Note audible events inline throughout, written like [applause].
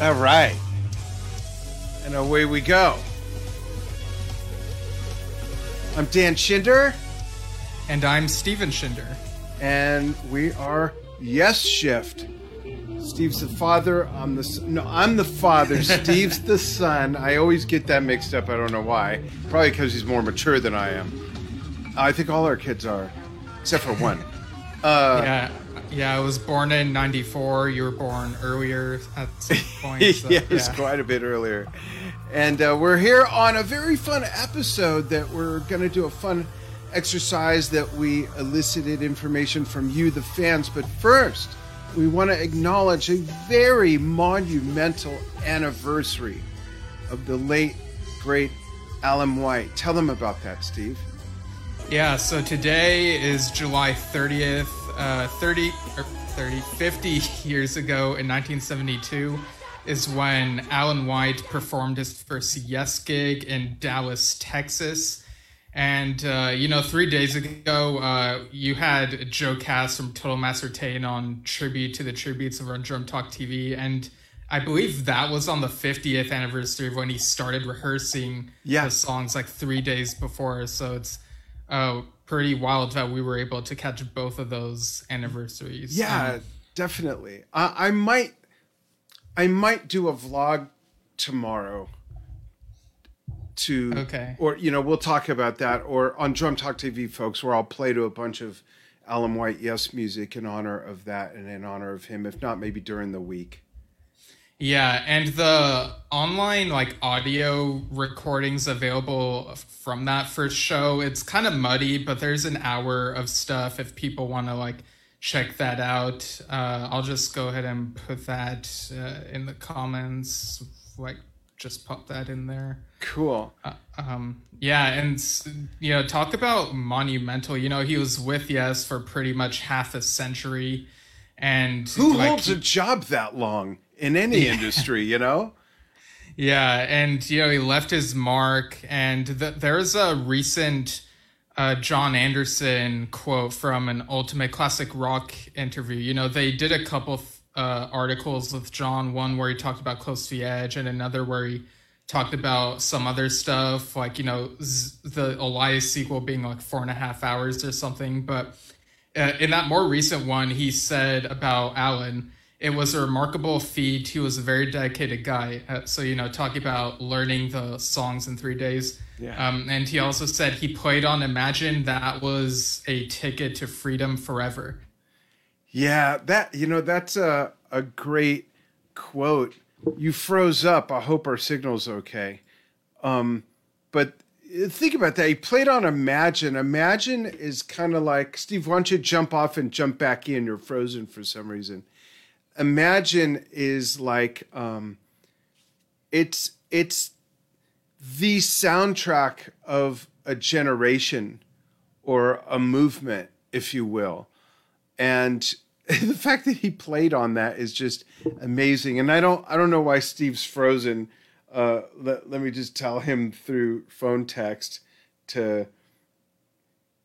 All right. And away we go. I'm Dan Schinder, And I'm Steven Schinder. and we are Yes Shift. Steve's the father. I'm the son. no. I'm the father. [laughs] Steve's the son. I always get that mixed up. I don't know why. Probably because he's more mature than I am. I think all our kids are, except for one. Uh, yeah, yeah. I was born in '94. You were born earlier at some [laughs] point. So, yeah, it was yeah. quite a bit earlier. And uh, we're here on a very fun episode that we're going to do a fun exercise that we elicited information from you, the fans. But first, we want to acknowledge a very monumental anniversary of the late, great Alan White. Tell them about that, Steve. Yeah, so today is July 30th, uh, 30, or 30, 50 years ago in 1972 is when Alan White performed his first Yes gig in Dallas, Texas. And, uh, you know, three days ago, uh, you had Joe Cass from Total Mass Retain on Tribute to the Tributes over on Drum Talk TV. And I believe that was on the 50th anniversary of when he started rehearsing Yeah. the songs like three days before. So it's uh, pretty wild that we were able to catch both of those anniversaries. Yeah, Um, definitely. I, I might, I might do a vlog tomorrow. To Okay. or you know we'll talk about that or on Drum Talk TV, folks, where I'll play to a bunch of Alan White Yes music in honor of that and in honor of him. If not, maybe during the week. Yeah, and the online like audio recordings available from that first show, it's kind of muddy, but there's an hour of stuff if people want to like check that out. Uh, I'll just go ahead and put that uh, in the comments, like just pop that in there. Cool. Um, yeah, and you know, talk about monumental. You know, he was with Yes for pretty much half a century, and Who like, holds a job that long in any industry? You know. Yeah, and you know he left his mark, and th- there's a recent uh, Jon Anderson quote from an Ultimate Classic Rock interview. You know they did a couple uh, articles with Jon, one where he talked about Close to the Edge, and another where he talked about some other stuff, like you know Z- the Olias sequel being like four and a half hours or something. But uh, in that more recent one, he said about Alan, it was a remarkable feat. He was a very dedicated guy. Uh, so, you know, talking about learning the songs in three days. Yeah. Um, and he also said he played on Imagine that was a ticket to freedom forever. Yeah, that you know that's a a great quote. You froze up. I hope our signal's okay. Um, but think about that. He played on Imagine. Imagine is kind of like Steve. Why don't you jump off and jump back in? You're frozen for some reason. Imagine is like um, it's it's the soundtrack of a generation or a movement, if you will. And [laughs] the fact that he played on that is just amazing. And i don't i don't know why steve's frozen. Uh let, let me just tell him through phone text to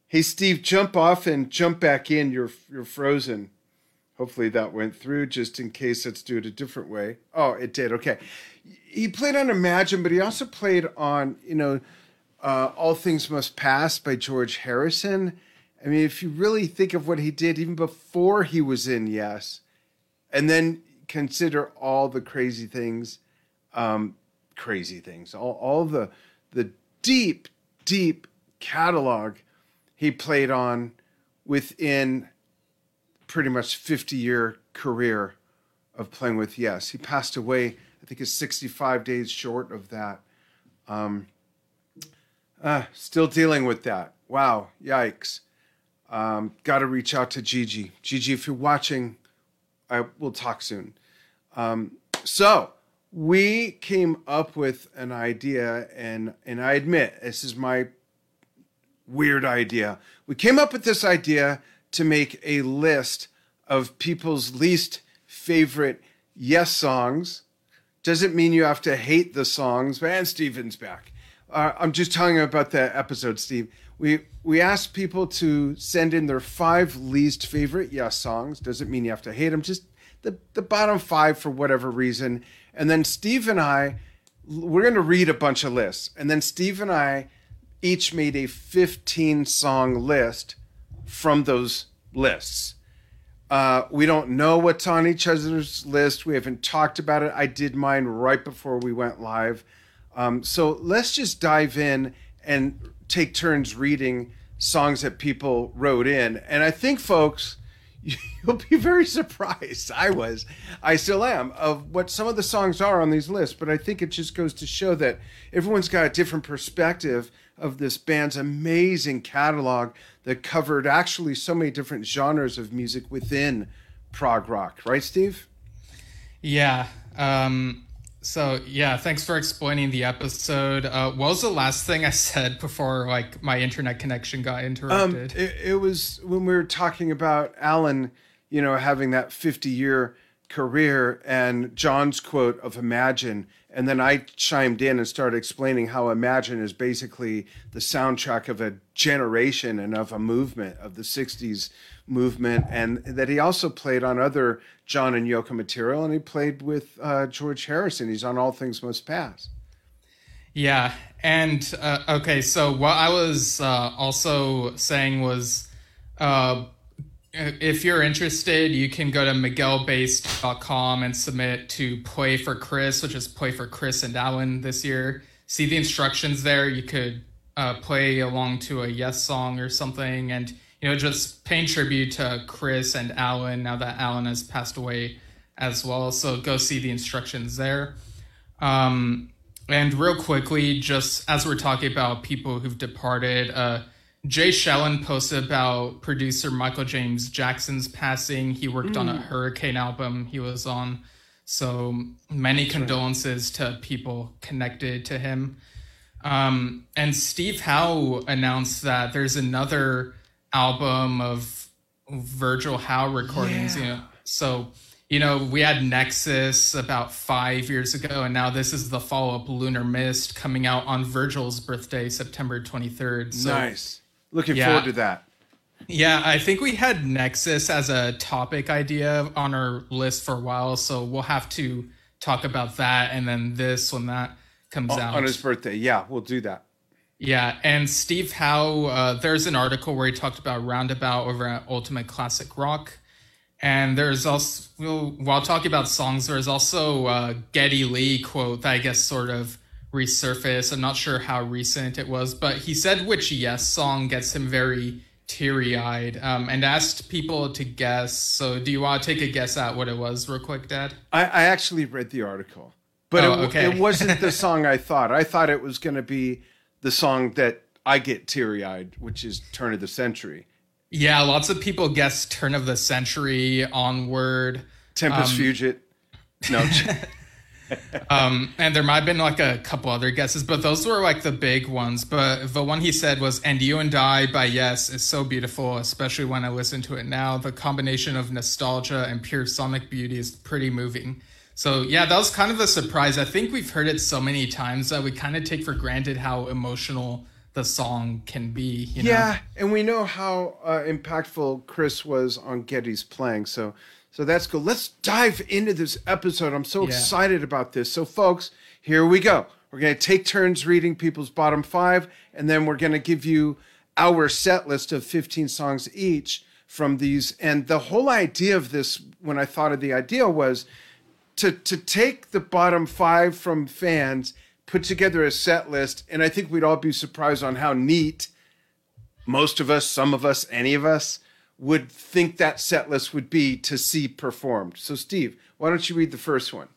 hey steve jump off and jump back in. You're you're frozen hopefully that went through just in case let's do it a different way. Oh it did okay. He played on imagine but he also played on you know uh, all things must pass by george harrison. I mean, if you really think of what he did even before he was in Yes, and then consider all the crazy things, um, crazy things, all, all the the deep, deep catalog he played on within pretty much 50 year career of playing with Yes. He passed away, I think, is 65 days short of that. Um, uh, still dealing with that. Wow, yikes. Um, Got to reach out to Gigi. Gigi, if you're watching, I will talk soon. Um, so we came up with an idea, and and I admit this is my weird idea. We came up with this idea to make a list of people's least favorite Yes songs. Doesn't mean you have to hate the songs. but And Steven's back. Uh, I'm just telling you about the episode, Steve. We we asked people to send in their five least favorite Yes songs. Doesn't mean you have to hate them. Just the, the bottom five for whatever reason. And then Steve and I, we're going to read a bunch of lists. And then Steve and I each made a 15 song list from those lists. Uh, we don't know what's on each other's list. We haven't talked about it. I did mine right before we went live. Um, so let's just dive in and take turns reading songs that people wrote in. And I think, folks, [laughs] you'll be very surprised. I was, I still am, of what some of the songs are on these lists. But I think it just goes to show that everyone's got a different perspective of this band's amazing catalog that covered actually so many different genres of music within prog rock. Right, Steve? Yeah. Um, so yeah, thanks for explaining the episode. Uh, what was the last thing I said before like my internet connection got interrupted? Um, it, it, was when we were talking about Alan, you know, having that fifty-year career, and Jon's quote of "Imagine," and then I chimed in and started explaining how "Imagine" is basically the soundtrack of a generation and of a movement of the '60s movement, and that he also played on other John and Yoko material, and he played with uh, George Harrison. He's on All Things Must Pass. Yeah, and uh, okay, so what I was uh, also saying was, uh, if you're interested, you can go to miguelbased.com and submit to Play for Chris, which is Play for Chris and Alan this year. See the instructions there. You could uh, play along to a Yes song or something, and you know, just paying tribute to Chris and Alan now that Alan has passed away as well. So go see the instructions there. Um, and real quickly, just as we're talking about people who've departed, uh, Jay Shellen posted about producer Michael James Jackson's passing. He worked mm. on a mm. Hurricane album he was on. So many That's condolences right. to people connected to him. Um, and Steve Howe announced that there's another album of Virgil Howe recordings. Yeah. You know, so you know we had Nexus about five years ago, and now this is the follow up Lunar Mist coming out on Virgil's birthday, September twenty third. So, nice. Looking yeah. forward to that. Yeah, I think we had Nexus as a topic idea on our list for a while, so we'll have to talk about that and then this when that comes on, out on his birthday. Yeah, we'll do that. Yeah, and Steve Howe, uh, there's an article where he talked about Roundabout over at Ultimate Classic Rock. And there's also, while talking about songs, there's also a Geddy Lee quote that I guess sort of resurfaced. I'm not sure how recent it was, but he said which Yes song gets him very teary eyed um, and asked people to guess. So, do you want to take a guess at what it was, real quick, Dad? I, I actually read the article, but oh, it, okay. it wasn't the song I thought. I thought it was going to be the song that I get teary eyed, which is Turn of the Century. Yeah, lots of people guess Turn of the Century, Onward, Tempus um, Fugit. No. [laughs] um, and there might have been like a couple other guesses, but those were like the big ones. But the one he said was "And You and I" by Yes is so beautiful, especially when I listen to it now. The combination of nostalgia and pure sonic beauty is pretty moving. So yeah, that was kind of a surprise. I think we've heard it so many times that we kind of take for granted how emotional the song can be. You know? Yeah, and we know how uh, impactful Chris was on Geddy's playing. So so that's cool. Let's dive into this episode. I'm so yeah. excited about this. So folks, here we go. We're gonna take turns reading people's bottom five, and then we're gonna give you our set list of 15 songs each from these. And the whole idea of this, when I thought of the idea, was to to take the bottom five from fans, put together a set list, and I think we'd all be surprised on how neat most of us, some of us, any of us would think that set list would be to see performed. So, Steve, why don't you read the first one?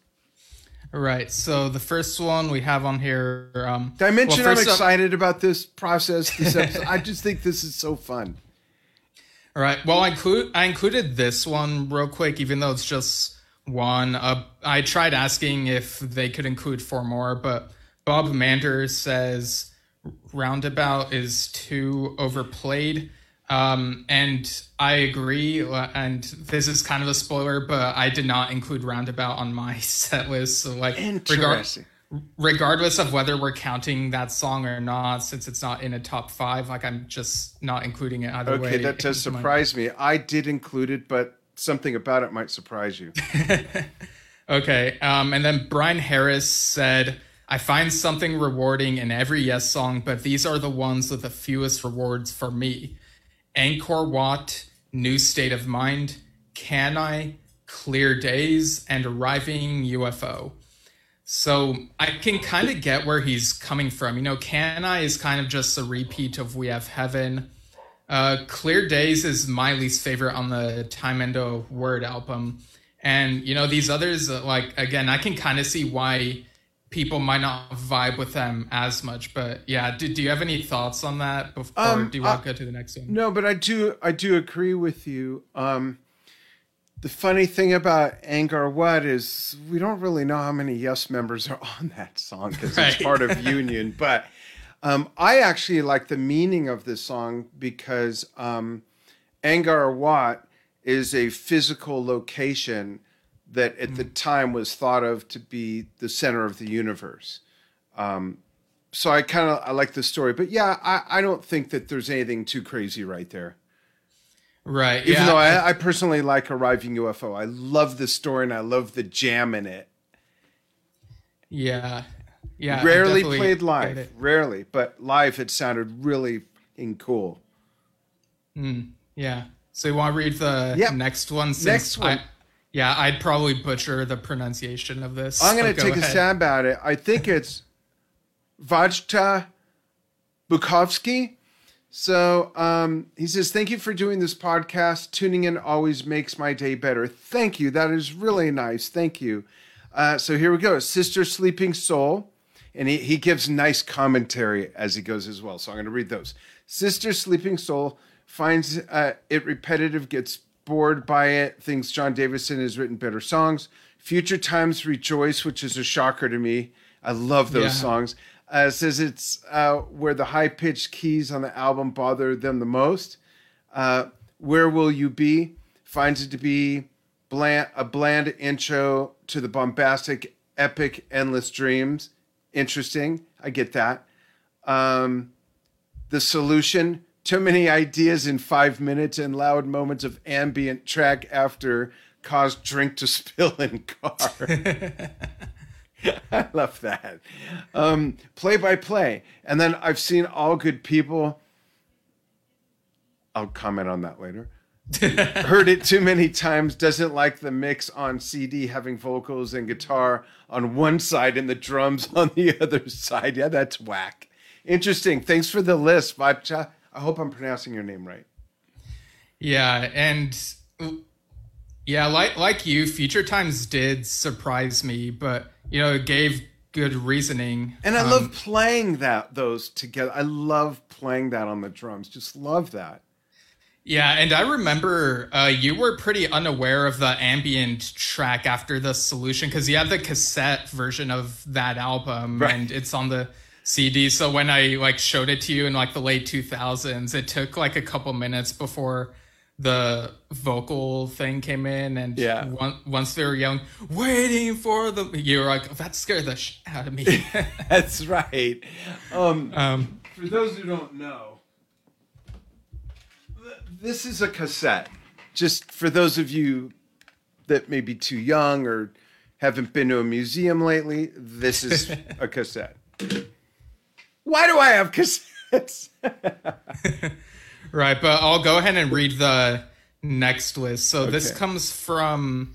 Right. So the first one we have on here. Um, Did I mention well, I'm excited up- about this process? This episode? I just think this is so fun. All right. Well, I include I included this one real quick, even though it's just one. Uh, I tried asking if they could include four more, but Bob Mander says Roundabout is too overplayed. Um, and I agree. And this is kind of a spoiler, but I did not include Roundabout on my [laughs] set list. So, like, Interesting. regardless of whether we're counting that song or not, since it's not in a top five, like, I'm just not including it either okay, way. Okay, that does surprise me. I did include it, but something about it might surprise you. [laughs] okay. Um, and then Brian Harris said, I find something rewarding in every Yes song, but these are the ones with the fewest rewards for me. Angkor Wat, New State of Mind, Can I, Clear Days, and Arriving UFO. So I can kind of get where he's coming from. You know, Can I is kind of just a repeat of We Have Heaven. Uh, Clear Days is my least favorite on the Time and a Word album. And, you know, these others, uh, like, again, I can kind of see why people might not vibe with them as much. But yeah, do, do you have any thoughts on that before um, do you want to go to the next one? No, but I do, I do agree with you. Um, the funny thing about Angkor Wat is we don't really know how many Yes members are on that song because right. it's part of [laughs] Union. But um, I actually like the meaning of this song because um, Angkor Wat is a physical location that at mm. the time was thought of to be the center of the universe. Um, so I kind of I like the story, but yeah, I, I don't think that there's anything too crazy right there. Right. Even yeah. though I, I, personally like Arriving UFO, I love the story and I love the jam in it. Yeah. Yeah. Rarely played live. Rarely, but live it sounded really cool. Mm, yeah. So you want to read the yep. next one? next one. I, yeah, I'd probably butcher the pronunciation of this. I'm going to take go a stab at it. I think it's Vajta Bukovsky. So um, he says, Thank you for doing this podcast. Tuning in always makes my day better. Thank you. That is really nice. Thank you. Uh, so here we go. Sister Sleeping Soul. And he, he gives nice commentary as he goes as well. So I'm going to read those. Sister Sleeping Soul finds uh, it repetitive, gets bored by it, thinks Jon Davison has written better songs. Future Times Rejoice, which is a shocker to me. I love those yeah. songs uh, says it's uh, where the high pitched keys on the album bother them the most. Uh, where Will You Be finds it to be bland, a bland intro to the bombastic, epic, endless dreams. Interesting. I get that. Um, the solution too many ideas in five minutes and loud moments of ambient track after cause drink to [laughs] spill in car. I love that. Um, play by play. And then I've seen All Good People. I'll comment on that later. [laughs] Heard it too many times. Doesn't like the mix on CD having vocals and guitar on one side and the drums [laughs] on the other side. Yeah, that's whack. Interesting. Thanks for the list, Vacha. I hope I'm pronouncing your name right. Yeah, and yeah, like like you, Future Times did surprise me, but you know, it gave good reasoning. And I um, love playing that those together. I love playing that on the drums. Just love that. Yeah, and I remember uh, you were pretty unaware of the ambient track after the solution because you had the cassette version of that album, right. and it's on the CD. So when I like showed it to you in like the late two thousands, it took like a couple minutes before the vocal thing came in, and yeah, one, once they were yelling, "Waiting for the," you were like, "That scared the shit out of me." [laughs] That's right. Um, um, for those who don't know, this is a cassette. Just for those of you that may be too young or haven't been to a museum lately, this is [laughs] a cassette. Why do I have cassettes? [laughs] Right, but I'll go ahead and read the next list. So okay. this comes from,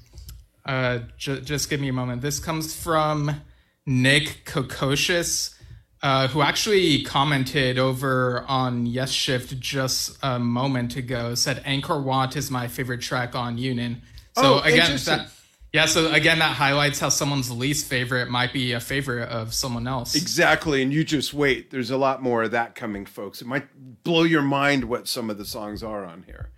uh, j- just give me a moment. This comes from Nick Kokocious, uh, who actually commented over on Yes Shift just a moment ago. Said Angkor Wat is my favorite track on Union. So oh, again, that, yeah, so again, that highlights how someone's least favorite might be a favorite of someone else. Exactly, and you just wait. There's a lot more of that coming, folks. It might blow your mind what some of the songs are on here.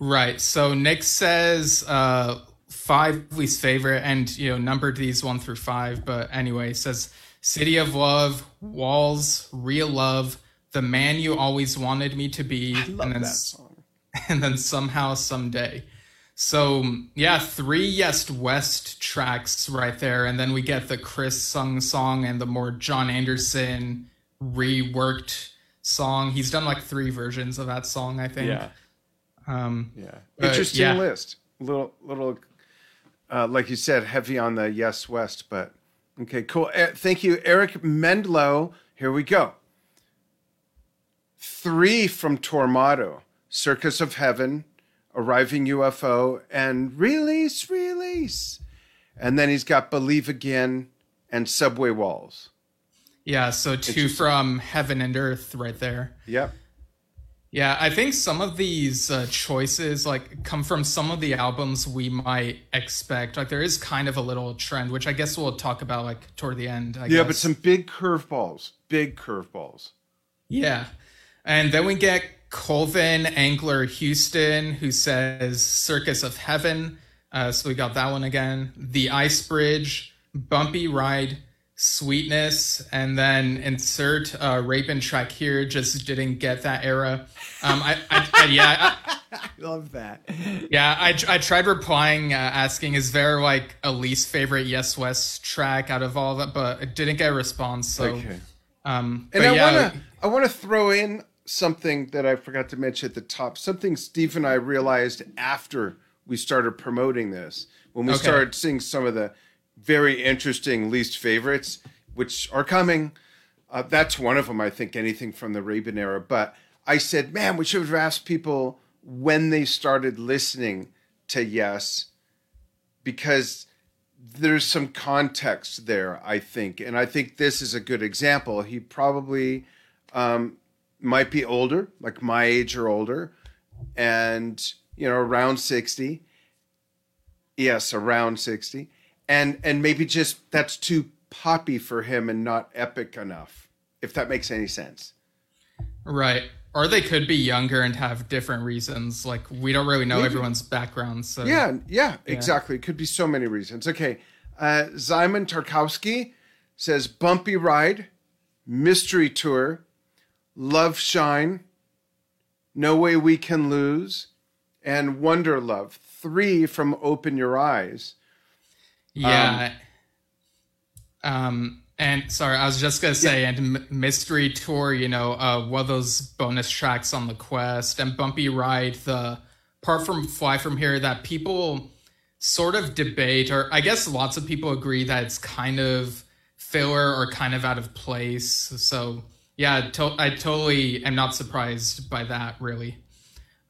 Right. So Nick says uh, five least favorite, and you know numbered these one through five. But anyway, says "City of Love," "Walls," "Real Love," "The Man You Always Wanted Me to Be," I love and then, that song. [laughs] And then somehow someday. So yeah, three Yes West tracks right there, and then we get the Chris sung song and the more Jon Anderson reworked song. He's done like three versions of that song, I think. Yeah. Um, yeah. Interesting yeah. list. little little uh, like you said, heavy on the yes west, but okay, cool. Uh, thank you, Eric Mendlow. Here we go. Three from Tormato, Circus of Heaven, Arriving UFO, and Release, Release. And then he's got Believe Again and Subway Walls. Yeah, so two from Heaven and Earth right there. Yep. Yeah, I think some of these uh, choices like come from some of the albums we might expect. Like there is kind of a little trend, which I guess we'll talk about like toward the end. I yeah, guess. but some big curveballs, big curveballs. Yeah, and then we get Colvin Angler Houston, who says "Circus of Heaven." Uh, so we got that one again. The Ice Bridge, Bumpy Ride, Sweetness, and then insert uh, and track here. Just didn't get that era. Um, I, I, I yeah, I, [laughs] love that. Yeah, I, I tried replying, uh, asking, is there like a least favorite Yes West track out of all that, but it didn't get a response. So, okay. um, and I yeah. want to I want to throw in something that I forgot to mention at the top. Something Steve and I realized after we started promoting this when we Okay. started seeing some of the very interesting least favorites, which are coming. Uh, that's one of them, I think, anything from the Rabin era. But I said, man, we should have asked people when they started listening to Yes, because there's some context there, I think. And I think this is a good example. He probably um, might be older, like my age or older, and, you know, around 60. Yes, around 60 and and maybe just that's too poppy for him and not epic enough if that makes any sense right. Or they could be younger and have different reasons. Like we don't really know Maybe. everyone's background. So yeah yeah exactly it could be so many reasons okay uh Simon Tarkowski says bumpy ride mystery tour love shine no way we can lose and wonder love three from open your eyes Yeah. Um, and sorry, I was just gonna say, and M- mystery tour, you know, uh, one of those bonus tracks on the quest, and bumpy ride, the part from fly from here that people sort of debate, or I guess lots of people agree that it's kind of filler or kind of out of place. So yeah, to- I totally am not surprised by that, really.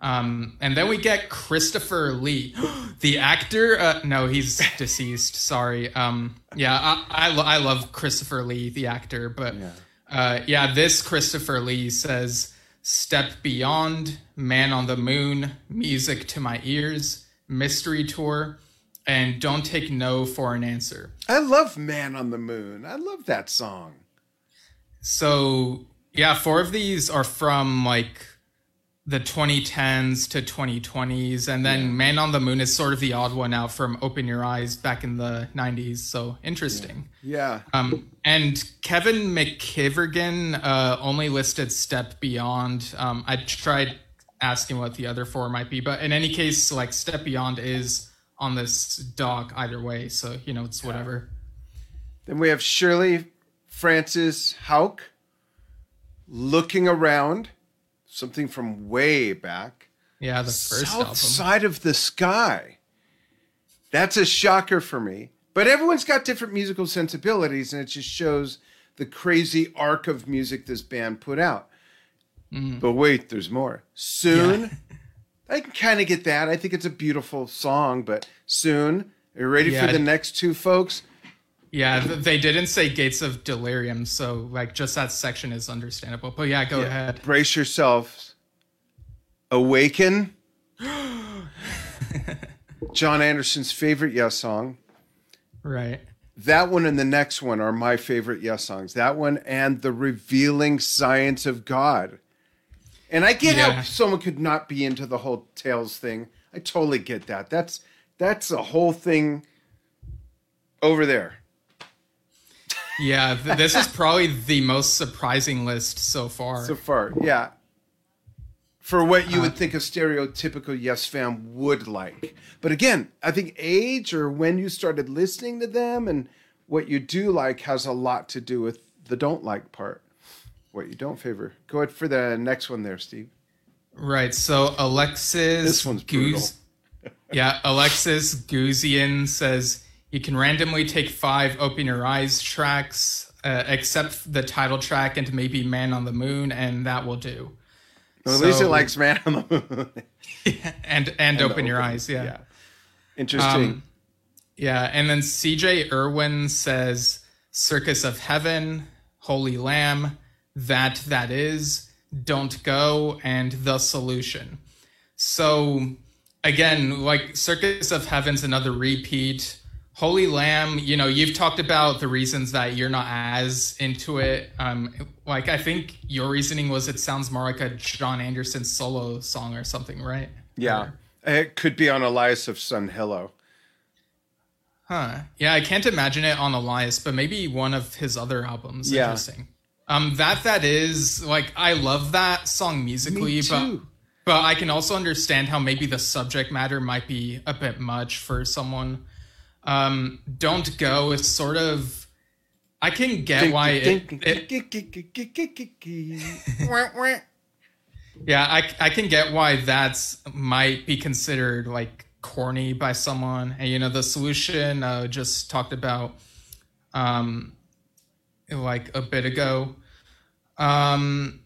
Um, and then we get Christopher Lee, [gasps] the actor. Uh, no, he's [laughs] deceased. Sorry. Um, yeah, I I, lo- I love Christopher Lee, the actor, but Yeah. uh, yeah, this Christopher Lee says, "Step Beyond," "Man on the Moon," "Music to My Ears," "Mystery Tour," and "Don't Take No for an Answer." I love Man on the Moon I love that song So yeah, four of these are from like the 2010s to 2020s, and then Man on the Moon is sort of the odd one out from Open Your Eyes back in the 90s. So interesting. yeah Um, and Kevin McKivergan uh, only listed Step Beyond. Um, I tried asking what the other four might be, but in any case, like Step Beyond is on this doc either way, so you know it's whatever. Then we have Shirley Francis Hauk looking around, something from way back. Yeah, the first South album. side of the sky. That's a shocker for me. But everyone's got different musical sensibilities, and it just shows the crazy arc of music this band put out. Mm. But wait, there's more. Soon, [laughs] I can kind of get that. I think it's a beautiful song, but soon, are you ready Yeah. for the next two folks? Yeah, they didn't say Gates of Delirium, so like just that section is understandable. But yeah, go ahead. Brace yourselves. Awaken. [laughs] Jon Anderson's favorite Yes song. Right. That one and the next one are my favorite Yes songs. That one and The Revealing Science of God. And I get Yeah. how someone could not be into the whole Tales thing. I totally get that. That's that's a whole thing over there. Yeah, th- this is probably the most surprising list so far. So far, yeah. For what Uh, you would think a stereotypical Yes Fam would like. But again, I think age or when you started listening to them and what you do like has a lot to do with the don't like part. What you don't favor. Go ahead for the next one there, Steve. right. So Alexis This one's brutal. Yeah, Alexis Guzian says you can randomly take five Open Your Eyes tracks, uh, except the title track and maybe Man on the Moon, and that will do. Well, at so, least it likes Man on the Moon. [laughs] and, and, and Open Your open, Eyes, yeah. yeah. Interesting. Um, yeah, and then CJ Irwin says Circus of Heaven, Holy Lamb, That That Is, Don't Go, and The Solution. So again, like Circus of Heaven's another repeat. Holy Lamb, you know, you've talked about the reasons that you're not as into it. Um, like I think your reasoning was it sounds more like a Jon Anderson solo song or something, right? Yeah, or, it could be on Olias of Sunhillow. Huh. Yeah, I can't imagine it on Olias, but maybe one of his other albums. Yeah. Interesting. Um, that that is like I love that song musically, but but I can also understand how maybe the subject matter might be a bit much for someone. Um, Don't Go is sort of. I can get why it. it yeah, I I can get why that's might be considered like corny by someone, and you know the solution uh, just talked about, um, like a bit ago. Um,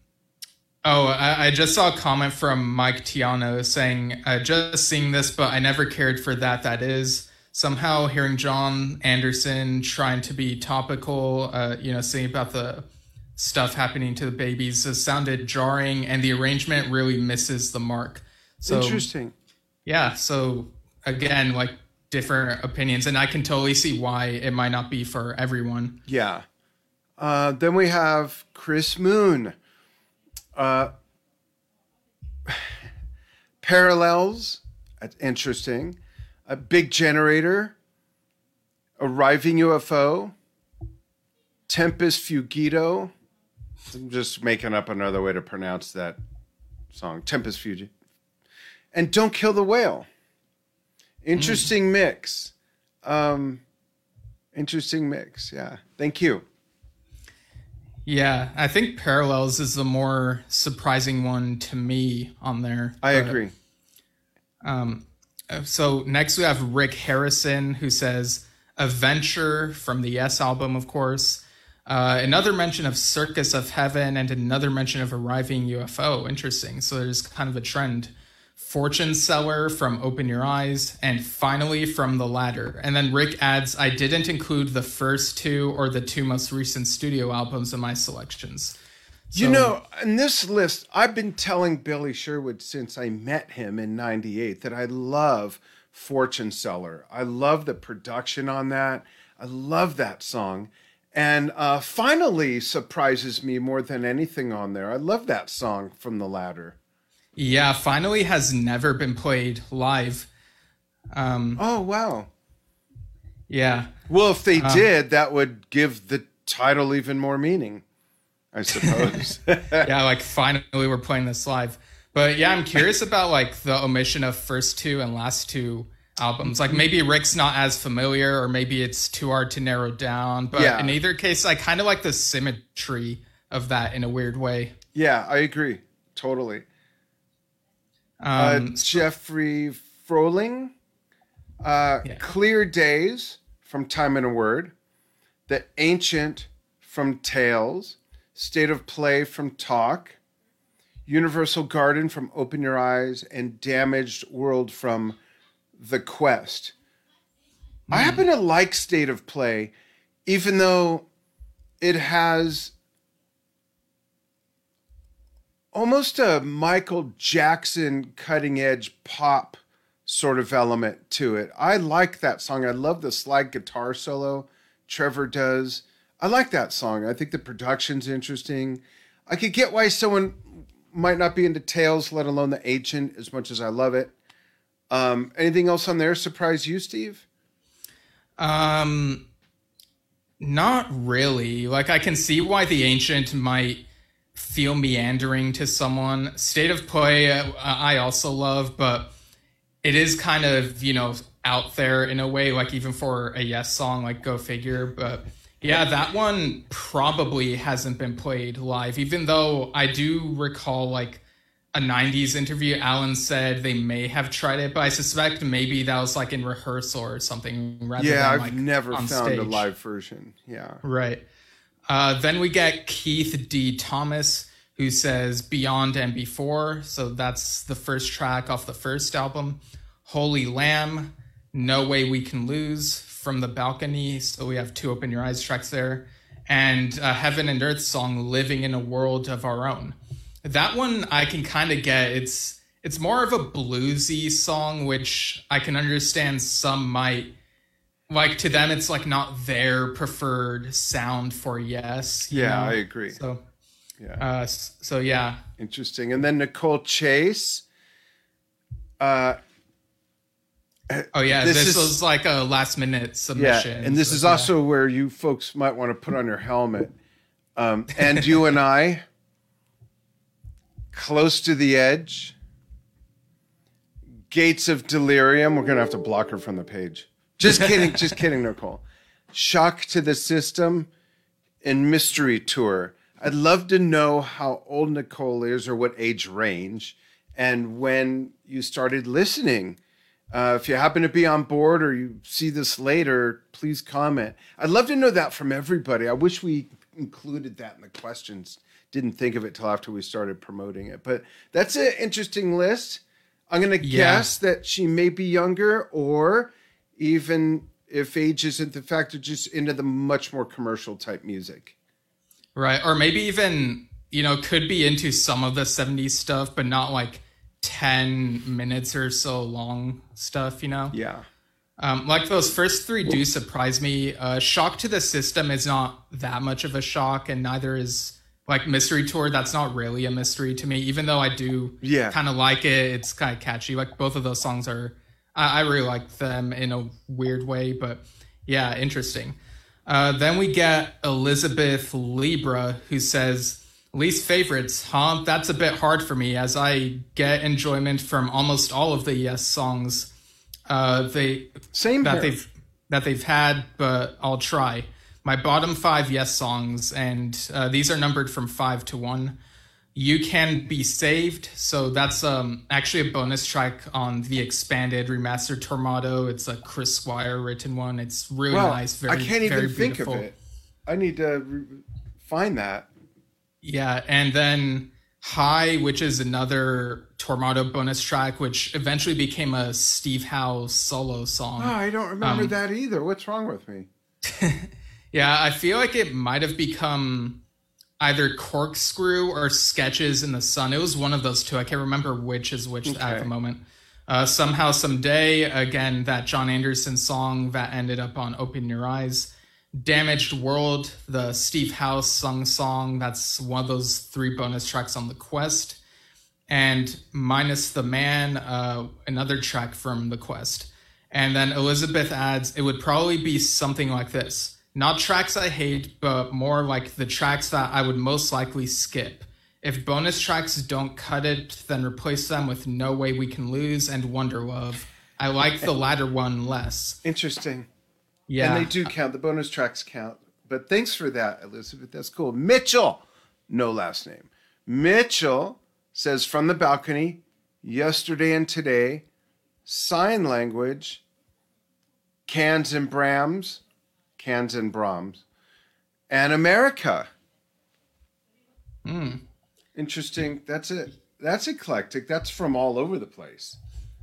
Oh, I, I, just saw a comment from Mike Tiano saying, uh, just seeing this, but I never cared for that. That is somehow hearing Jon Anderson trying to be topical, uh, you know, saying about the stuff happening to the babies has sounded jarring and the arrangement really misses the mark. So, Interesting. Yeah. So again, like different opinions, and I can totally see why it might not be for everyone. Yeah. Uh, then we have Chris Moon uh, [sighs] parallels, that's interesting. A big generator, arriving UFO, Tempest Fugito. I'm just making up another way to pronounce that song, Tempest Fugito. And Don't Kill the Whale. Interesting mm. mix. Um, interesting mix. Yeah. Thank you. Yeah, I think Parallels is the more surprising one to me on there. I but, agree. Um, so next we have Rick Harrison who says "Adventure" from the Yes album, of course. Uh, another mention of Circus of Heaven and another mention of Arriving UFO. Interesting. So there's kind of a trend Fortune Seller from Open Your Eyes, and finally from The Ladder. And then Rick adds, I didn't include the first two or the two most recent studio albums in my selections. So, you know, in this list, I've been telling Billy Sherwood since I met him in 98 that I love Fortune Seller. I love the production on that. I love that song. And uh, finally surprises me more than anything on there. I love that song from The Ladder. Yeah, finally has never been played live. Um, oh wow. Yeah. Well, if they um, did, that would give the title even more meaning, I suppose. [laughs] yeah, like finally we're playing this live. But yeah, I'm curious about like the omission of first two and last two albums. Like maybe Rick's not as familiar, or maybe it's too hard to narrow down. But yeah. in either case, I kind of like the symmetry of that in a weird way. Yeah, I agree totally. Uh, um, uh, Jeffrey Froling, uh, yeah. Clear Days from Time and a Word, The Ancient from Tales, State of Play from Talk, Universal Garden from Open Your Eyes, and Damaged World from The Quest. Mm. I hmm. happen to like State of Play, even though it has almost a Michael Jackson cutting edge pop sort of element to it. I like that song. I love the slide guitar solo Trevor does. I like that song. I think the production's interesting. I could get why someone might not be into Tales, let alone the Ancient, as much as I love it. Um, anything else on there surprise you, Steve? Um, not really. Like I can see why the Ancient might feel meandering to someone. State of Play, uh, I also love, but it is kind of, you know, out there in a way, like even for a Yes song, like Go Figure. But yeah, that one probably hasn't been played live, even though I do recall like a 90s interview, Alan said they may have tried it, but I suspect maybe that was like in rehearsal or something rather yeah, than I've like never found stage. a live version. Yeah. Right. Uh, then we get Keith D. Thomas, who says Beyond and Before. So that's the first track off the first album. Holy Lamb, No Way We Can Lose from the Balcony. So we have two Open Your Eyes tracks there. And uh, Heaven and Earth song, Living in a World of Our Own. That one I can kind of get. It's it's more of a bluesy song, which I can understand some might like to them it's like not their preferred sound for yes you Yeah, know? I agree. so Yeah. uh so yeah Interesting. And then Nicole Chase. Uh, oh yeah This this, is- was like a last minute submission. yeah, and this so is yeah. also where you folks might want to put on your helmet. Um, and you and I, close to the edge, gates of delirium. We're gonna have to block her from the page. Just kidding, just kidding, Nicole. Shock to the system and mystery tour. I'd love to know how old Nicole is or what age range, and when you started listening. Uh, if you happen to be on board or you see this later, please comment. I'd love to know that from everybody. I wish we included that in the questions. Didn't think of it till after we started promoting it, but that's an interesting list. I'm going to Yeah. guess that she may be younger, or even if age isn't the factor, just into the much more commercial type music. right or maybe even you know could be into some of the 70s stuff but not like 10 minutes or so long stuff you know Yeah. Um, like those first three do surprise me. Uh, shock to the system is not that much of a shock, and neither is like mystery tour. That's not really a mystery to me, even though I do Yeah. kind of like it. It's kind of catchy. Like both of those songs are, I, I really like them in a weird way, but yeah, interesting. Uh, then we get Elizabeth Libra, who says, Least favorites, huh? That's a bit hard for me as I get enjoyment from almost all of the Yes songs. Uh, they Same that here. they've that they've had, but I'll try. My bottom five yes songs, and uh, these are numbered from five to one. You can be saved, so that's um actually a bonus track on the expanded remastered Tormato. It's a Chris Squire written one. It's really nice. Very, I can't even think beautiful. of it. I need to re- find that. Yeah, and then High, which is another Tormato bonus track, which eventually became a Steve Howe solo song. Oh, I don't remember Um, that either. What's wrong with me? [laughs] Yeah, I feel like it might have become either Corkscrew or Sketches in the Sun. It was one of those two. I can't remember which is which at the moment. Uh, Somehow, Someday, again, that Jon Anderson song that ended up on Open Your Eyes. Damaged World, the Steve Howe's sung song. That's one of those three bonus tracks on the Quest. And Minus the Man, uh, another track from the Quest. And then Elizabeth adds, it would probably be something like this. Not tracks I hate, but more like the tracks that I would most likely skip. If bonus tracks don't cut it, then replace them with No Way We Can Lose and Wonder Love. I like the latter one less. Interesting. Yeah. And they do count. The bonus tracks count. But thanks for that, Elizabeth. That's cool. Mitchell, no last name. Mitchell says from the balcony, yesterday and today, sign language, cans and brahms, cans and brahms, and America. Hmm. Interesting. That's it. That's eclectic. That's from all over the place.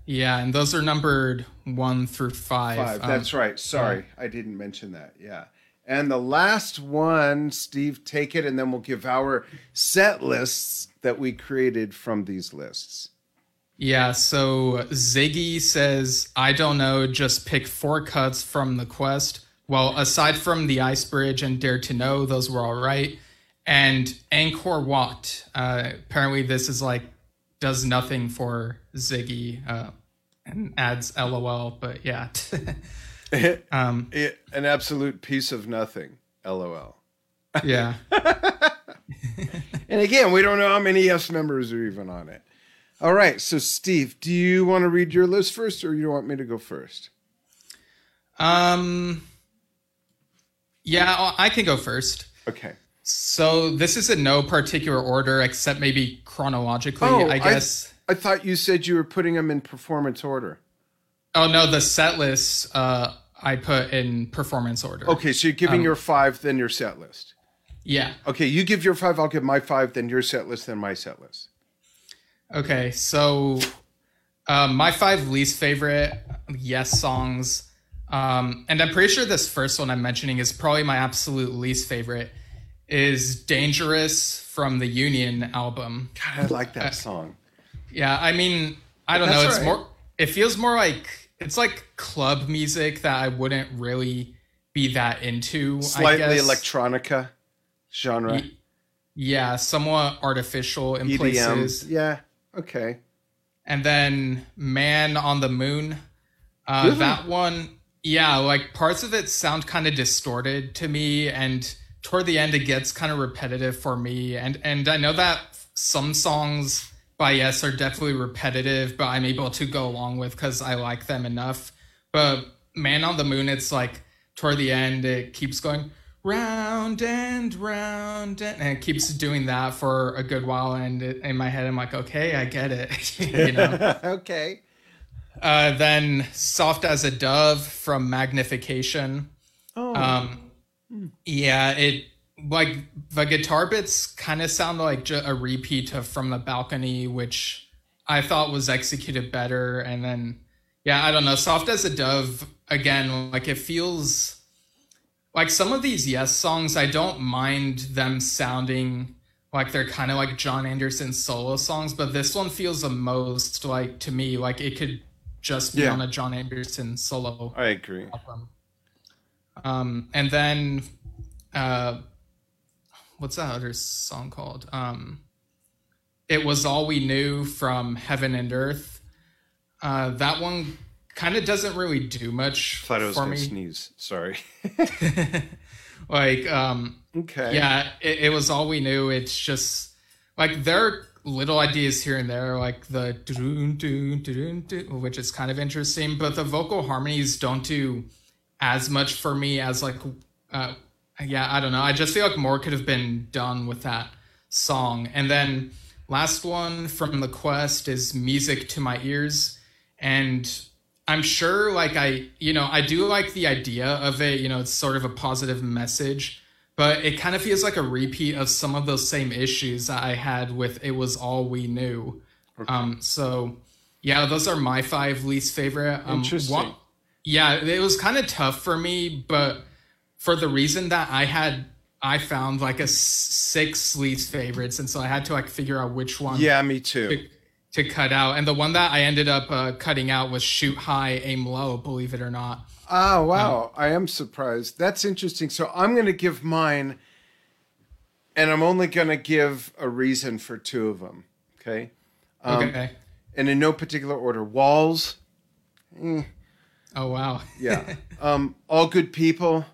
Yeah, and those are numbered one through five. Five. Um, That's right. Sorry, I didn't mention that. Yeah. And the last one, Steve, take it, and then we'll give our set lists that we created from these lists. Yeah, so Ziggy says, I don't know, just pick four cuts from the quest. Well, aside from the Ice Bridge and Dare to Know, those were all right. And Angkor Wat, uh, apparently this is like, does nothing for Ziggy uh, and adds LOL, but yeah. [laughs] um, It, an absolute piece of nothing. LOL. yeah. [laughs] And again, we don't know how many yes members are even on it. All right. So, Steve, do you want to read your list first, or you want me to go first? Um, yeah, I can go first. Okay. So this is in no particular order except maybe chronologically, Oh, I I- guess. I thought you said you were putting them in performance order. oh no, the set list uh, I put in performance order. Okay, so you're giving your five, then your set list. Yeah. Okay, you give your five, I'll give my five, then your set list, then my set list. Okay, so um, my five least favorite Yes songs, um, and I'm pretty sure this first one I'm mentioning is probably my absolute least favorite, is "Dangerous" from the Union album. God, I like that song. Yeah, I mean, I don't That's know. It's all right. more. It feels more like it's like club music that I wouldn't really be that into. I Slightly guess. electronica genre. Yeah, somewhat artificial in places. EDM. Yeah. Okay. and then Man on the Moon. Uh, Really? That one, yeah, like parts of it sound kind of distorted to me, and toward the end it gets kind of repetitive for me. And and I know that some songs by Yes are definitely repetitive, but I'm able to go along with because I like them enough. But Man on the Moon, it's like toward the end it keeps going round and round and, and it keeps doing that for a good while and it, in my head i'm like okay i get it [laughs] you know [laughs] okay. uh, then soft as a dove from magnification Oh. um yeah it like the guitar bits kind of sound like a repeat of from the balcony which i thought was executed better and then yeah i don't know soft as a dove again like it feels like some of these yes songs i don't mind them sounding like they're kind of like jon anderson solo songs but this one feels the most like to me like it could just be Yeah. on a jon anderson solo I agree. album. Um, and then, uh, what's that other song called? Um, it was all we knew from Heaven and Earth. Uh, that one kind of doesn't really do much Thought I was for going me. to sneeze. Sorry. [laughs] like, um, Okay. yeah, it, it was all we knew. It's just like there are little ideas here and there, like the doo doo doo doo, which is kind of interesting, but the vocal harmonies don't do as much for me as like, uh, yeah, I don't know. I just feel like more could have been done with that song. And then last one from the quest is music to my ears, and I'm sure like I, you know, I do like the idea of it. You know, it's sort of a positive message but it kind of feels like a repeat of some of those same issues that I had with "It Was All We Knew." Um, so, yeah, those are my five least favorite. Um, Interesting. one- yeah, it was kind of tough for me, but for the reason that I had, I found like a six least favorites, and so I had to like figure out which one Yeah, me too. to cut out. And the one that I ended up uh, cutting out was "Shoot High, Aim Low." Believe it or not. Ah, wow. I am surprised. That's interesting. So I'm going to give mine, and I'm only going to give a reason for two of them. Okay. Um, Okay. And in no particular order. Walls. Oh wow. Yeah. [laughs] um, all good people.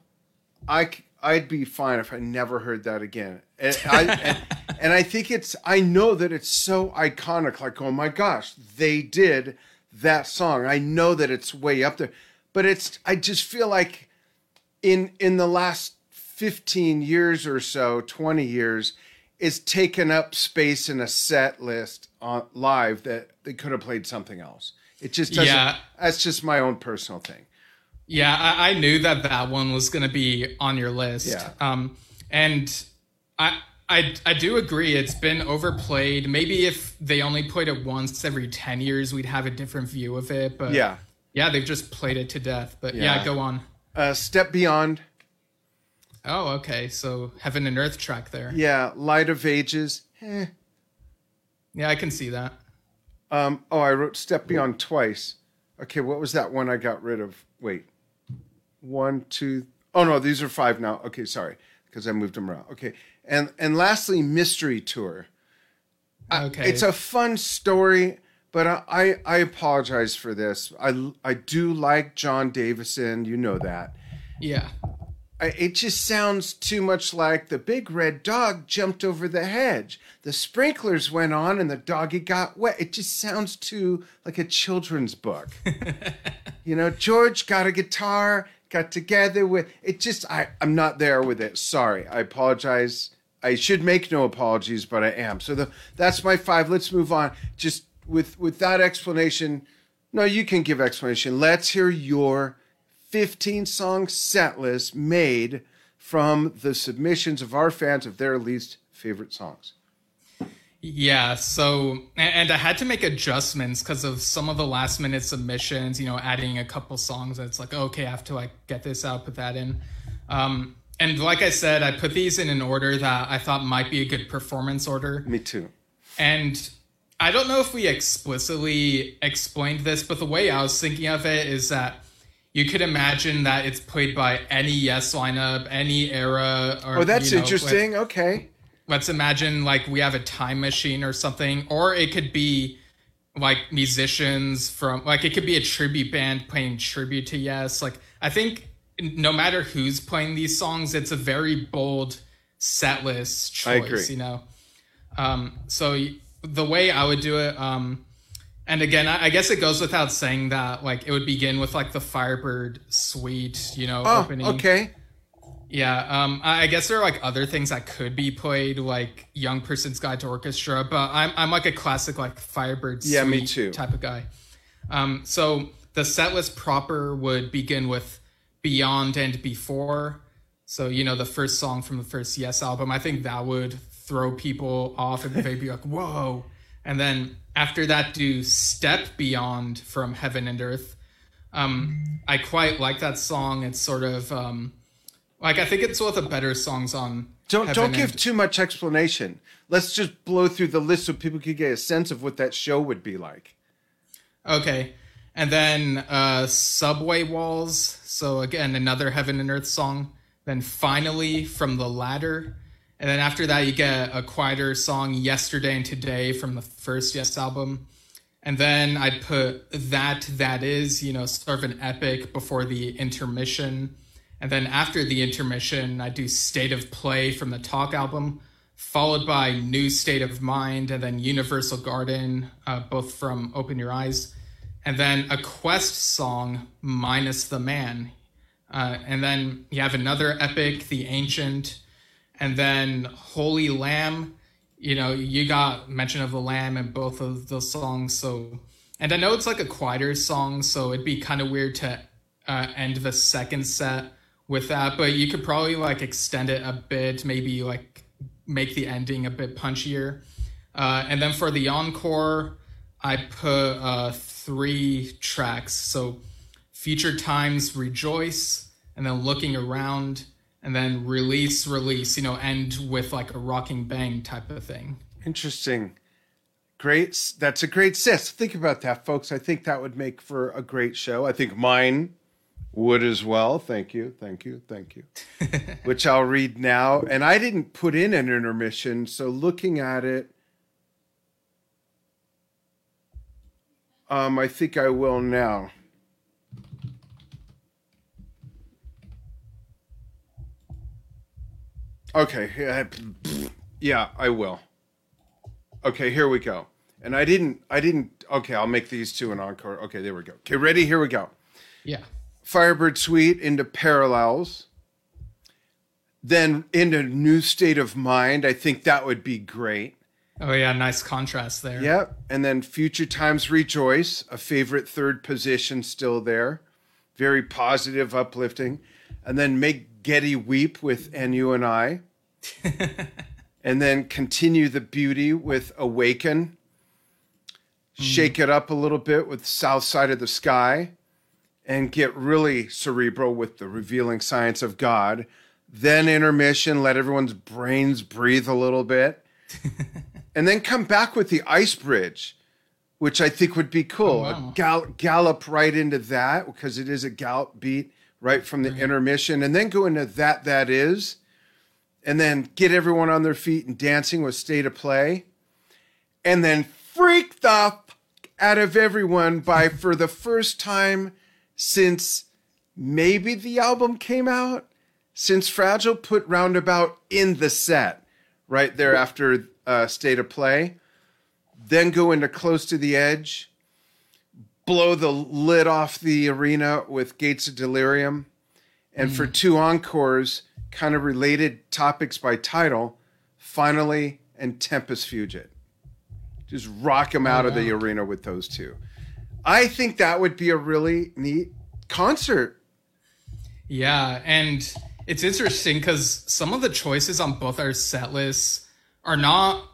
I I'd be fine if I never heard that again. And I and, [laughs] and I think it's I know that it's so iconic. Like oh my gosh, they did that song. I know that it's way up there, but it's I just feel like in in the last 15 years or so 20 years it's taken up space in a set list on live that they could have played something else it just doesn't Yeah. that's just my own personal thing Yeah, I, I knew that that one was going to be on your list. Yeah. Um, and I, I, I do agree. It's been overplayed. Maybe if they only played it once every ten years, we'd have a different view of it. But yeah yeah, they've just played it to death. But yeah, Yeah. go on. uh step beyond Oh, okay. So heaven and earth track there. yeah light of ages eh. Yeah, I can see that. um oh i wrote step beyond twice okay what was that one i got rid of wait one two oh no these are five now okay sorry because i moved them around okay and and lastly mystery tour Okay. It's a fun story, but I, I I apologize for this. I I do like Jon Davison, you know that. yeah. I, it just sounds too much like the big red dog jumped over the hedge. The sprinklers went on and the doggy got wet. It just sounds too like a children's book. [laughs] you know, George got a guitar, got together with it. Just I I'm not there with it. Sorry, I apologize. I should make no apologies, but I am. So the, that's my five. Let's move on. Just with with that explanation. No, you can give explanation. Let's hear your 15 song set list made from the submissions of our fans of their least favorite songs. Yeah, so and I had to make adjustments because of some of the last minute submissions. You know, adding a couple songs. It's like okay, I have to like get this out, put that in. Um, and like I said, I put these in an order that I thought might be a good performance order. Me too. And I don't know if we explicitly explained this, but the way I was thinking of it is that you could imagine that it's played by any Yes lineup, any era. Or, oh, that's you know, interesting. okay let's imagine like we have a time machine or something, or it could be like musicians from like it could be a tribute band playing tribute to Yes. Like I think no matter who's playing these songs, it's a very bold set list choice. You know, um, so the way I would do it. Um, and again, I, guess it goes without saying that like it would begin with like the Firebird Suite, you know, oh, opening. Okay. Yeah, um, I guess there are like other things that could be played, like Young Person's Guide to Orchestra, but I'm I'm like a classic like Firebird yeah, me too. type of guy. Um, so the set list proper would begin with Beyond and Before. So you know the first song from the first Yes album. I think that would throw people off and they'd be like, "Whoa!" And then after that, do Step Beyond from Heaven and Earth. Um, I quite like that song. It's sort of um, like I think it's one of the better songs on. Don't Heaven don't give and... too much explanation. Let's just blow through the list so people can get a sense of what that show would be like. Okay, and then uh, Subway Walls. So again, another Heaven and Earth song. Then finally from the ladder, and then after that you get a quieter song, Yesterday and Today from the first Yes album. And then I'd put that that is, you know, sort of an epic before the intermission and then after the intermission, I do State of Play from the Talk album, followed by New State of Mind, and then Universal Garden, uh, both from Open Your Eyes. And then a Quest song, Minus the Man. Uh, and then you have another epic, The Ancient. And then Holy Lamb. You know, you got mention of the Lamb in both of those songs. So, and I know it's like a quieter song, so it'd be kind of weird to uh, end the second set with that, but you could probably like extend it a bit, maybe like make the ending a bit punchier. Uh, and then for the encore, I put uh, three tracks. So Future Times Rejoice, and then Looking Around, and then Release, Release, you know, end with like a rocking bang type of thing. Interesting. Great. That's a great sis. Think about that, folks. I think that would make for a great show. I think mine would as well. Thank you, thank you, thank you. [laughs] Which I'll read now. And I didn't put in an intermission, so looking at it, um, I think I will now. Okay, yeah, I will. Okay, here we go. And I didn't, I didn't. Okay, I'll make these two an encore. Okay, there we go. Okay, ready? Here we go. Yeah. Firebird Suite into Parallels, then into New State of Mind. I think that would be great. Oh yeah, nice contrast there. Yep. And then Future Times Rejoice, a favorite third position still there. Very positive, uplifting. And then Make Geddy Weep with And You and I. [laughs] and then continue the beauty with Awaken. Mm. Shake it up a little bit with South Side of the Sky and get really cerebral with the revealing science of God. Then intermission, let everyone's brains breathe a little bit. [laughs] and then come back with the ice bridge, which I think would be cool. Oh, wow. Gall- gallop right into that because it is a gallop beat right from the right. intermission. And then go into that, that is. And then get everyone on their feet and dancing with state of play. And then freak the out of everyone by, for the first time since maybe the album came out, since Fragile put Roundabout in the set right there after uh, State of Play, then go into Close to the Edge, blow the lid off the arena with Gates of Delirium, and mm. for two encores, kind of related topics by title, Finally, and Tempus Fugit. Just rock them out Oh, of the wow. arena with those two. I think that would be a really neat concert. Yeah, and it's interesting because some of the choices on both our set lists are not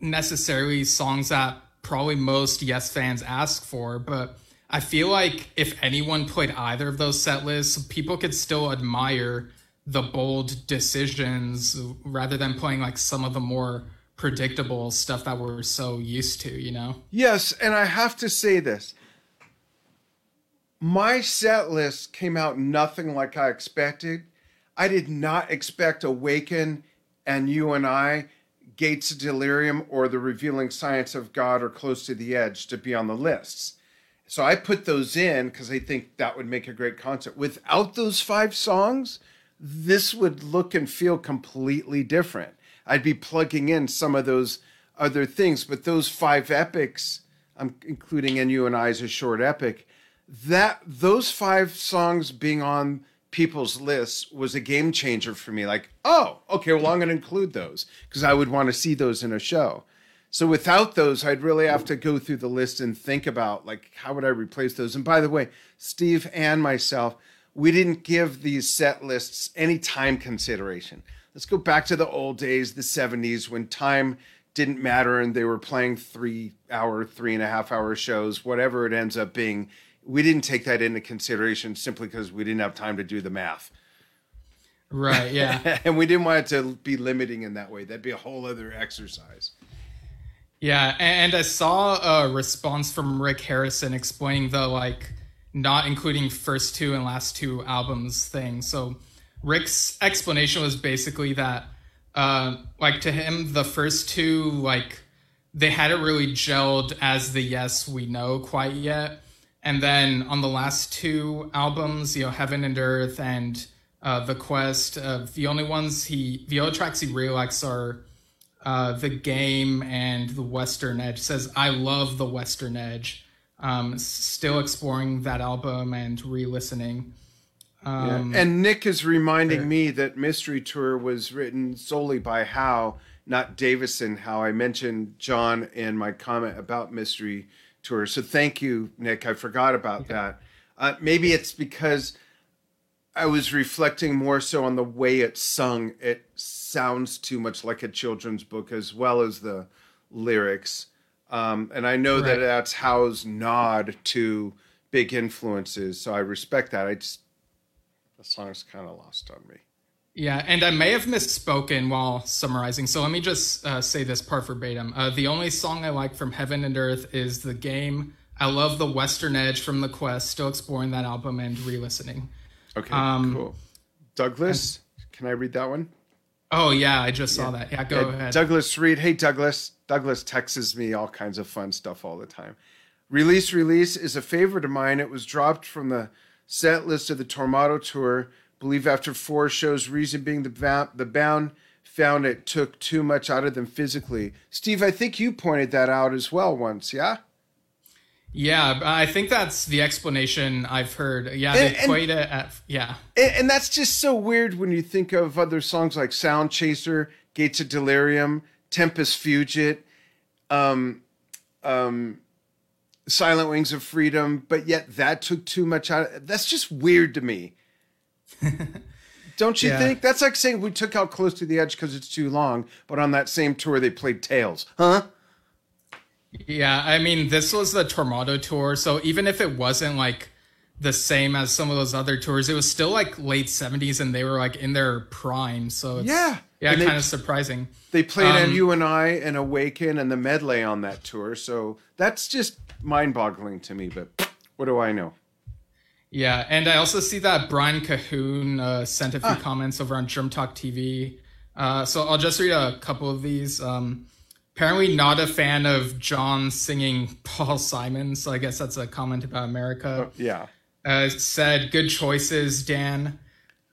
necessarily songs that probably most Yes fans ask for, but I feel like if anyone played either of those set lists, people could still admire the bold decisions rather than playing like some of the more predictable stuff that we're so used to, you know? Yes, and I have to say this. My set list came out nothing like I expected. I did not expect Awaken and You and I, Gates of Delirium, or The Revealing Science of God or Close to the Edge to be on the lists. So I put those in because I think that would make a great concert. Without those five songs, this would look and feel completely different. I'd be plugging in some of those other things, but those five epics, I'm including in you and I as a short epic, that those five songs being on people's lists was a game changer for me. Like, oh, okay, well, I'm going to include those because I would want to see those in a show. So without those, I'd really have to go through the list and think about like how would I replace those. And by the way, Steve and myself, we didn't give these set lists any time consideration. Let's go back to the old days, the 70s, when time didn't matter and they were playing three hour, three and a half hour shows, whatever it ends up being. We didn't take that into consideration simply because we didn't have time to do the math. Right, yeah. [laughs] and we didn't want it to be limiting in that way. That'd be a whole other exercise. Yeah, and I saw a response from Rick Harrison explaining the like not including first two and last two albums thing. So Rick's explanation was basically that uh like to him the first two like they hadn't really gelled as the yes we know quite yet. And then on the last two albums, you know, Heaven and Earth and uh, The Quest, uh, the only ones he, the only tracks he really likes are uh, The Game and The Western Edge. Says, I love The Western Edge. Um, still exploring that album and re listening. Um, and Nick is reminding me that Mystery Tour was written solely by Howe, not Davison. How I mentioned Jon in my comment about Mystery Tour. So thank you, Nick. I forgot about that. Uh, maybe it's because I was reflecting more so on the way it's sung. It sounds too much like a children's book as well as the lyrics. Um, and I know that that's Howe's nod to big influences. So I respect that. I just, the song's kind of lost on me. Yeah, and I may have misspoken while summarizing. So let me just uh, say this part verbatim. Uh, the only song I like from Heaven and Earth is The Game. I love the Western Edge from The Quest, still exploring that album and re listening. Okay, Um, cool. Douglas, can I read that one? Oh, yeah, I just saw that. Yeah, go Yeah, ahead. Douglas Reed. Hey, Douglas. Douglas texts me all kinds of fun stuff all the time. Release Release is a favorite of mine. It was dropped from the set list of the Tormato Tour. Believe after four shows, reason being the, va- the bound found it took too much out of them physically. Steve, I think you pointed that out as well once, yeah? yeah, I think that's the explanation I've heard. Yeah, And- they and- it at. Yeah. And, and that's just so weird when you think of other songs like Sound Chaser, Gates of Delirium, Tempus Fugit, um, um, Silent Wings of Freedom, but yet that took too much out. That's just weird to me. [laughs] Don't you Yeah. think? That's like saying we took out Close to the Edge because it's too long, but on that same tour they played Tales. Huh? Yeah, I mean, this was the Tormato tour, so even if it wasn't like the same as some of those other tours, it was still like late 70s and they were like in their prime. So it's, Yeah. yeah, And they- kind of surprising. They played Um, and You and I and Awaken and the medley on that tour, so that's just mind boggling to me, but what do I know? Yeah, and I also see that Brian Cahoon uh, sent a few Ah. comments over on Drum Talk TV. Uh, so I'll just read a couple of these. Um, apparently, not a fan of Jon singing Paul Simon, so I guess that's a comment about America. Yeah. Uh, said, good choices, Dan.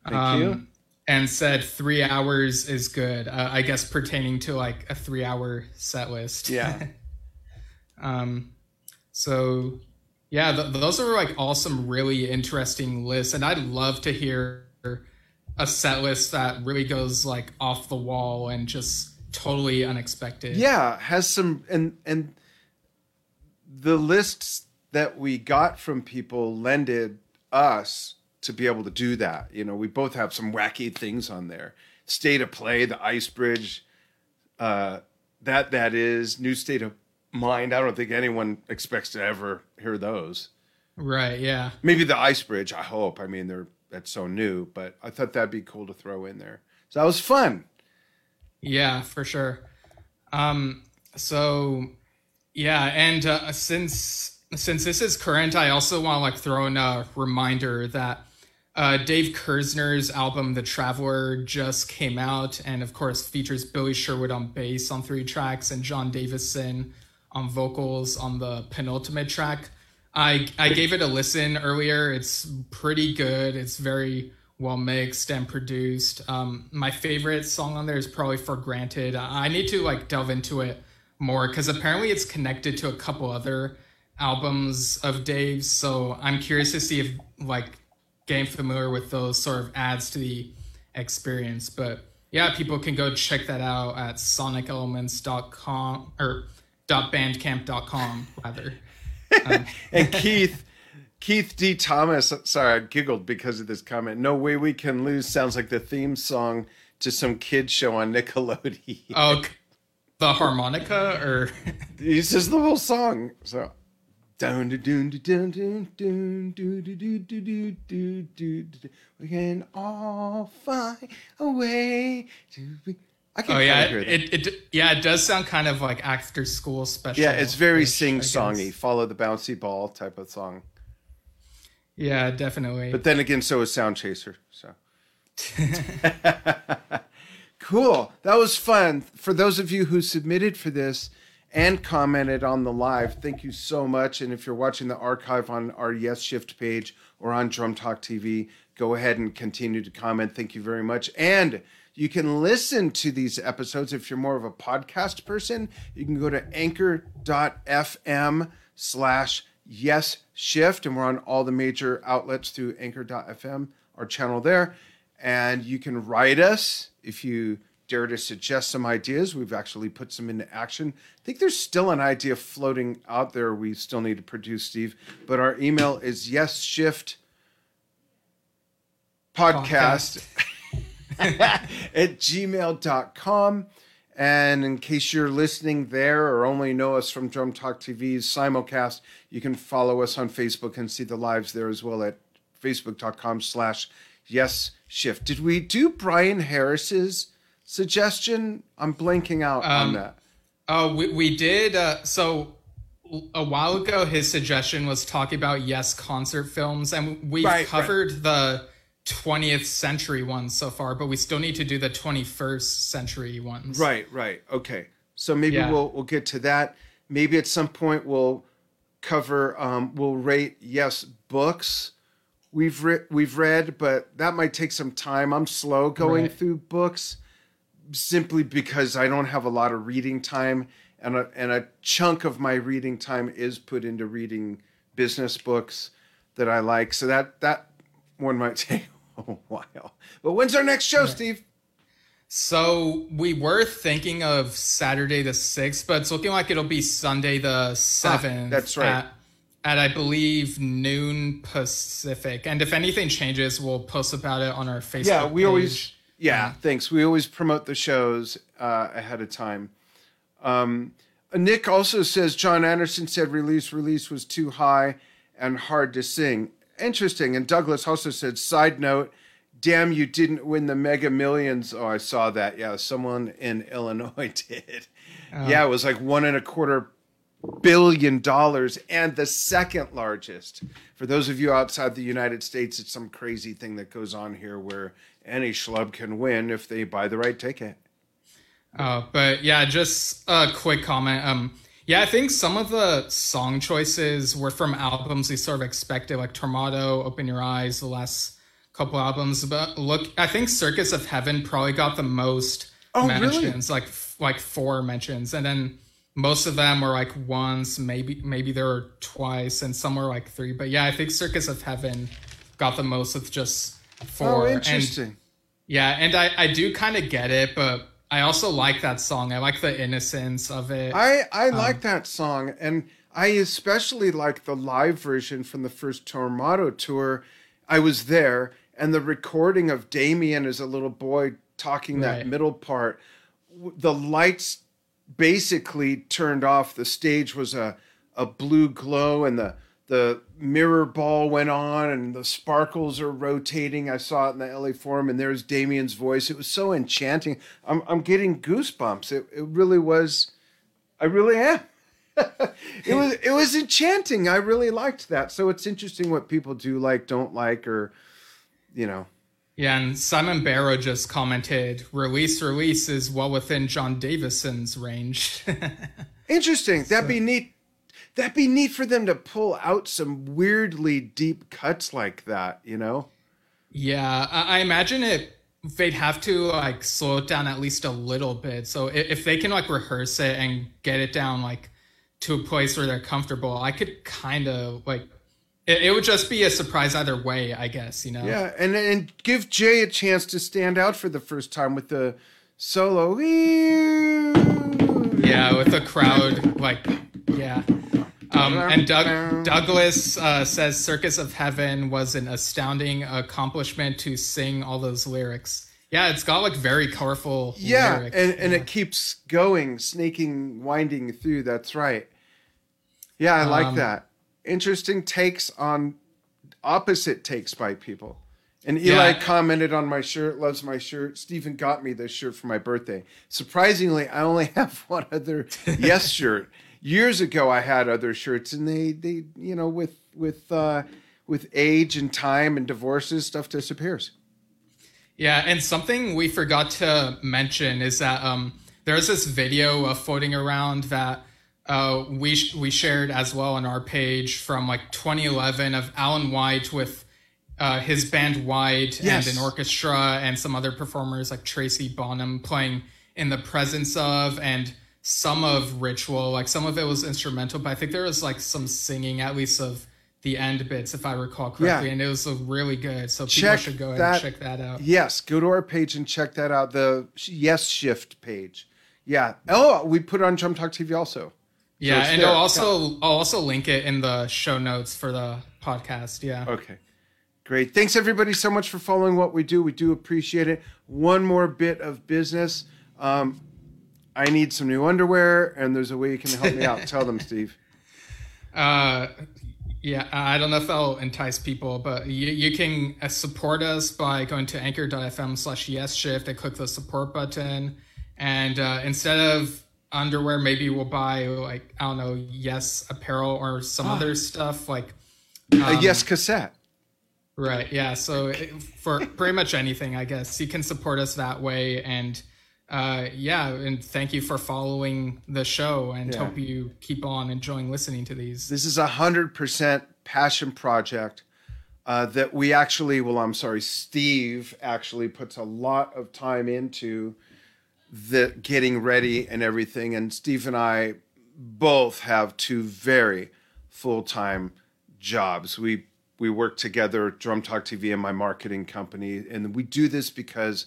Thank Um, you. And said, three hours is good. Uh, I guess pertaining to like a three hour set list. Yeah. [laughs] Um, so yeah, th- those are like all some really interesting lists, and I'd love to hear a set list that really goes like off the wall and just totally unexpected. Yeah, has some and and the lists that we got from people lended us to be able to do that. You know, we both have some wacky things on there. State of play, the ice bridge, uh, that that is new state of mind. I don't think anyone expects to ever hear those. Right. Yeah. Maybe the ice bridge. I hope. I mean, they're that's so new, but I thought that'd be cool to throw in there. So that was fun. Yeah, for sure. Um, so yeah, and uh, since since this is current, I also want to like throw in a reminder that uh, Dave Kerzner's album "The Traveler" just came out, and of course features Billy Sherwood on bass on three tracks and Jon Davison on vocals on the penultimate track. I I gave it a listen earlier. It's pretty good. It's very well mixed and produced. Um, my favorite song on there is probably "For Granted." I need to like delve into it more because apparently it's connected to a couple other albums of Dave's. So I'm curious to see if like getting familiar with those sort of adds to the experience. But yeah, people can go check that out at sonicelements.com or .bandcamp.com rather. Um, and Keith Keith D. Thomas, sorry, I giggled because of this comment. No way we can lose sounds like the theme song to some kid show on Nickelodeon. Oh, the harmonica or he says the whole song. So down to doon to doon doon doon do do do do do do do we can all find a way to be I can oh yeah, it, it, it yeah it does sound kind of like after school special. Yeah, it's very sing songy, follow the bouncy ball type of song. Yeah, definitely. But then again, so is Sound Chaser. So [laughs] [laughs] cool. That was fun. For those of you who submitted for this and commented on the live, thank you so much. And if you're watching the archive on our Yes Shift page or on Drum Talk TV, go ahead and continue to comment. Thank you very much. And you can listen to these episodes if you're more of a podcast person. You can go to anchor.fm slash yes shift and we're on all the major outlets through anchor.fm our channel there and you can write us if you dare to suggest some ideas we've actually put some into action i think there's still an idea floating out there we still need to produce steve but our email is yes shift podcast, podcast. [laughs] [laughs] at gmail.com and in case you're listening there or only know us from Drum Talk TV's simulcast, you can follow us on Facebook and see the lives there as well at facebook.com slash yes shift. Did we do Brian Harris's suggestion? I'm blanking out um, on that. Oh, we, we did. Uh, so a while ago, his suggestion was talking about yes concert films, and we right, covered right. the 20th century ones so far, but we still need to do the 21st century ones. Right, right. Okay. So maybe yeah. we'll we'll get to that. Maybe at some point we'll cover um, we'll rate yes books we've re- we've read, but that might take some time. I'm slow going right. through books simply because I don't have a lot of reading time and a, and a chunk of my reading time is put into reading business books that I like. So that that one might [laughs] take [laughs] a while. But when's our next show, Steve? So we were thinking of Saturday the sixth, but it's looking like it'll be Sunday the seventh. Ah, that's right. At, at, I believe noon Pacific. And if anything changes, we'll post about it on our Facebook. Yeah, we page. always. Yeah, thanks. We always promote the shows uh, ahead of time. Um, Nick also says Jon Anderson said release release was too high and hard to sing interesting. And Douglas also said, side note, damn, you didn't win the mega millions. Oh, I saw that. Yeah, someone in [laughs] Illinois did. Oh. Yeah, it was like one and a quarter billion dollars and the second largest. For those of you outside the United States, it's some crazy thing that goes on here where any schlub can win if they buy the right ticket. Oh, but yeah, just a quick comment. Um, yeah, I think some of the song choices were from albums we sort of expected, like Tormato, Open Your Eyes, the last couple albums. But look, I think Circus of Heaven probably got the most oh, mentions, really? like like four mentions, and then most of them were like once, maybe maybe there were twice, and some were like three. But yeah, I think Circus of Heaven got the most with just oh, four. Oh, interesting. And, yeah, and I I do kind of get it, but I also like that song. I like the innocence of it. I I um, like that song, and I especially like the live version from the first Tormato tour. I was there, and the recording of Damion as a little boy talking that middle part. The lights basically turned off. The stage was a a blue glow, and the the mirror ball went on and the sparkles are rotating. I saw it in the LA Forum and there's Damion's voice. It was so enchanting. I'm, I'm getting goosebumps. It, it really was. I really am. [laughs] it was it was enchanting. I really liked that. So it's interesting what people do like, don't like, or you know. Yeah, and Simon Barrow just commented, "Release, release is well within Jon Davison's range." [laughs] interesting. That'd be neat that'd be neat for them to pull out some weirdly deep cuts like that, you know? Yeah, I, I imagine it. They'd have to like slow it down at least a little bit. So if, if they can like rehearse it and get it down like to a place where they're comfortable, I could kind of like it, it, would just be a surprise either way, I guess, you know. Yeah, and and give Jay a chance to stand out for the first time with the solo. Yeah, with the crowd like yeah. Um, and Doug, Douglas uh, says Circus of Heaven was an astounding accomplishment to sing all those lyrics. Yeah, it's got like very colorful. Yeah, lyrics. and, and yeah. it keeps going, snaking, winding through. That's right. Yeah, I like um, that. Interesting takes on opposite takes by people. And Eli yeah. commented on my shirt, loves my shirt. Stephen got me this shirt for my birthday. Surprisingly, I only [laughs] have one other Yes shirt years ago I had other shirts and they they you know with with uh with age and time and divorces stuff disappears. Yeah, and something we forgot to mention is that um there's this video of floating around that uh, we we shared as well on our page from like 2011 of Alan White with uh, his band White yes. and an orchestra and some other performers like Tracy Bonham playing in the presence of and some of ritual like some of it was instrumental but i think there was like some singing at least of the end bits if i recall correctly yeah. and it was really good so check people should go that, and check that out. Yes go to our page and check that out the yes shift page. Yeah oh we put it on drum talk tv also. Yeah so and there. i'll also yeah. i'll also link it in the show notes for the podcast yeah. Okay great. Thanks everybody so much for following what we do. We do appreciate it. One more bit of business. Um, I need some new underwear, and there's a way you can help me out. [laughs] Tell them, Steve. Uh, yeah, I don't know if that'll entice people, but you, you can uh, support us by going to anchor.fm slash yes shift and click the support button. And uh, instead of underwear, maybe we'll buy, like, I don't know, yes apparel or some ah. other [gasps] stuff like. Um, a yes cassette. Right. Yeah. So for pretty much anything, I guess you can support us that way. And uh, yeah, and thank you for following the show, and yeah. hope you keep on enjoying listening to these. This is a hundred percent passion project uh, that we actually, well, I'm sorry, Steve actually puts a lot of time into the getting ready and everything, and Steve and I both have two very full time jobs. We we work together, Drum Talk TV, and my marketing company, and we do this because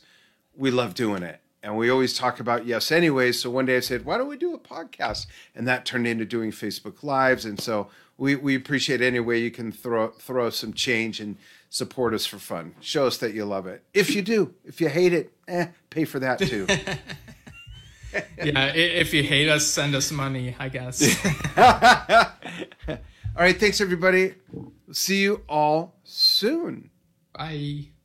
we love doing it and we always talk about yes anyway so one day i said why don't we do a podcast? And that turned into doing facebook lives and so we, we appreciate any way you can throw throw some change and support us for fun. Show us that you love it. If you do if you hate it eh, pay for that too. [laughs] Yeah if you hate us send us money i guess. [laughs] [laughs] All right thanks everybody. See you all soon. Bye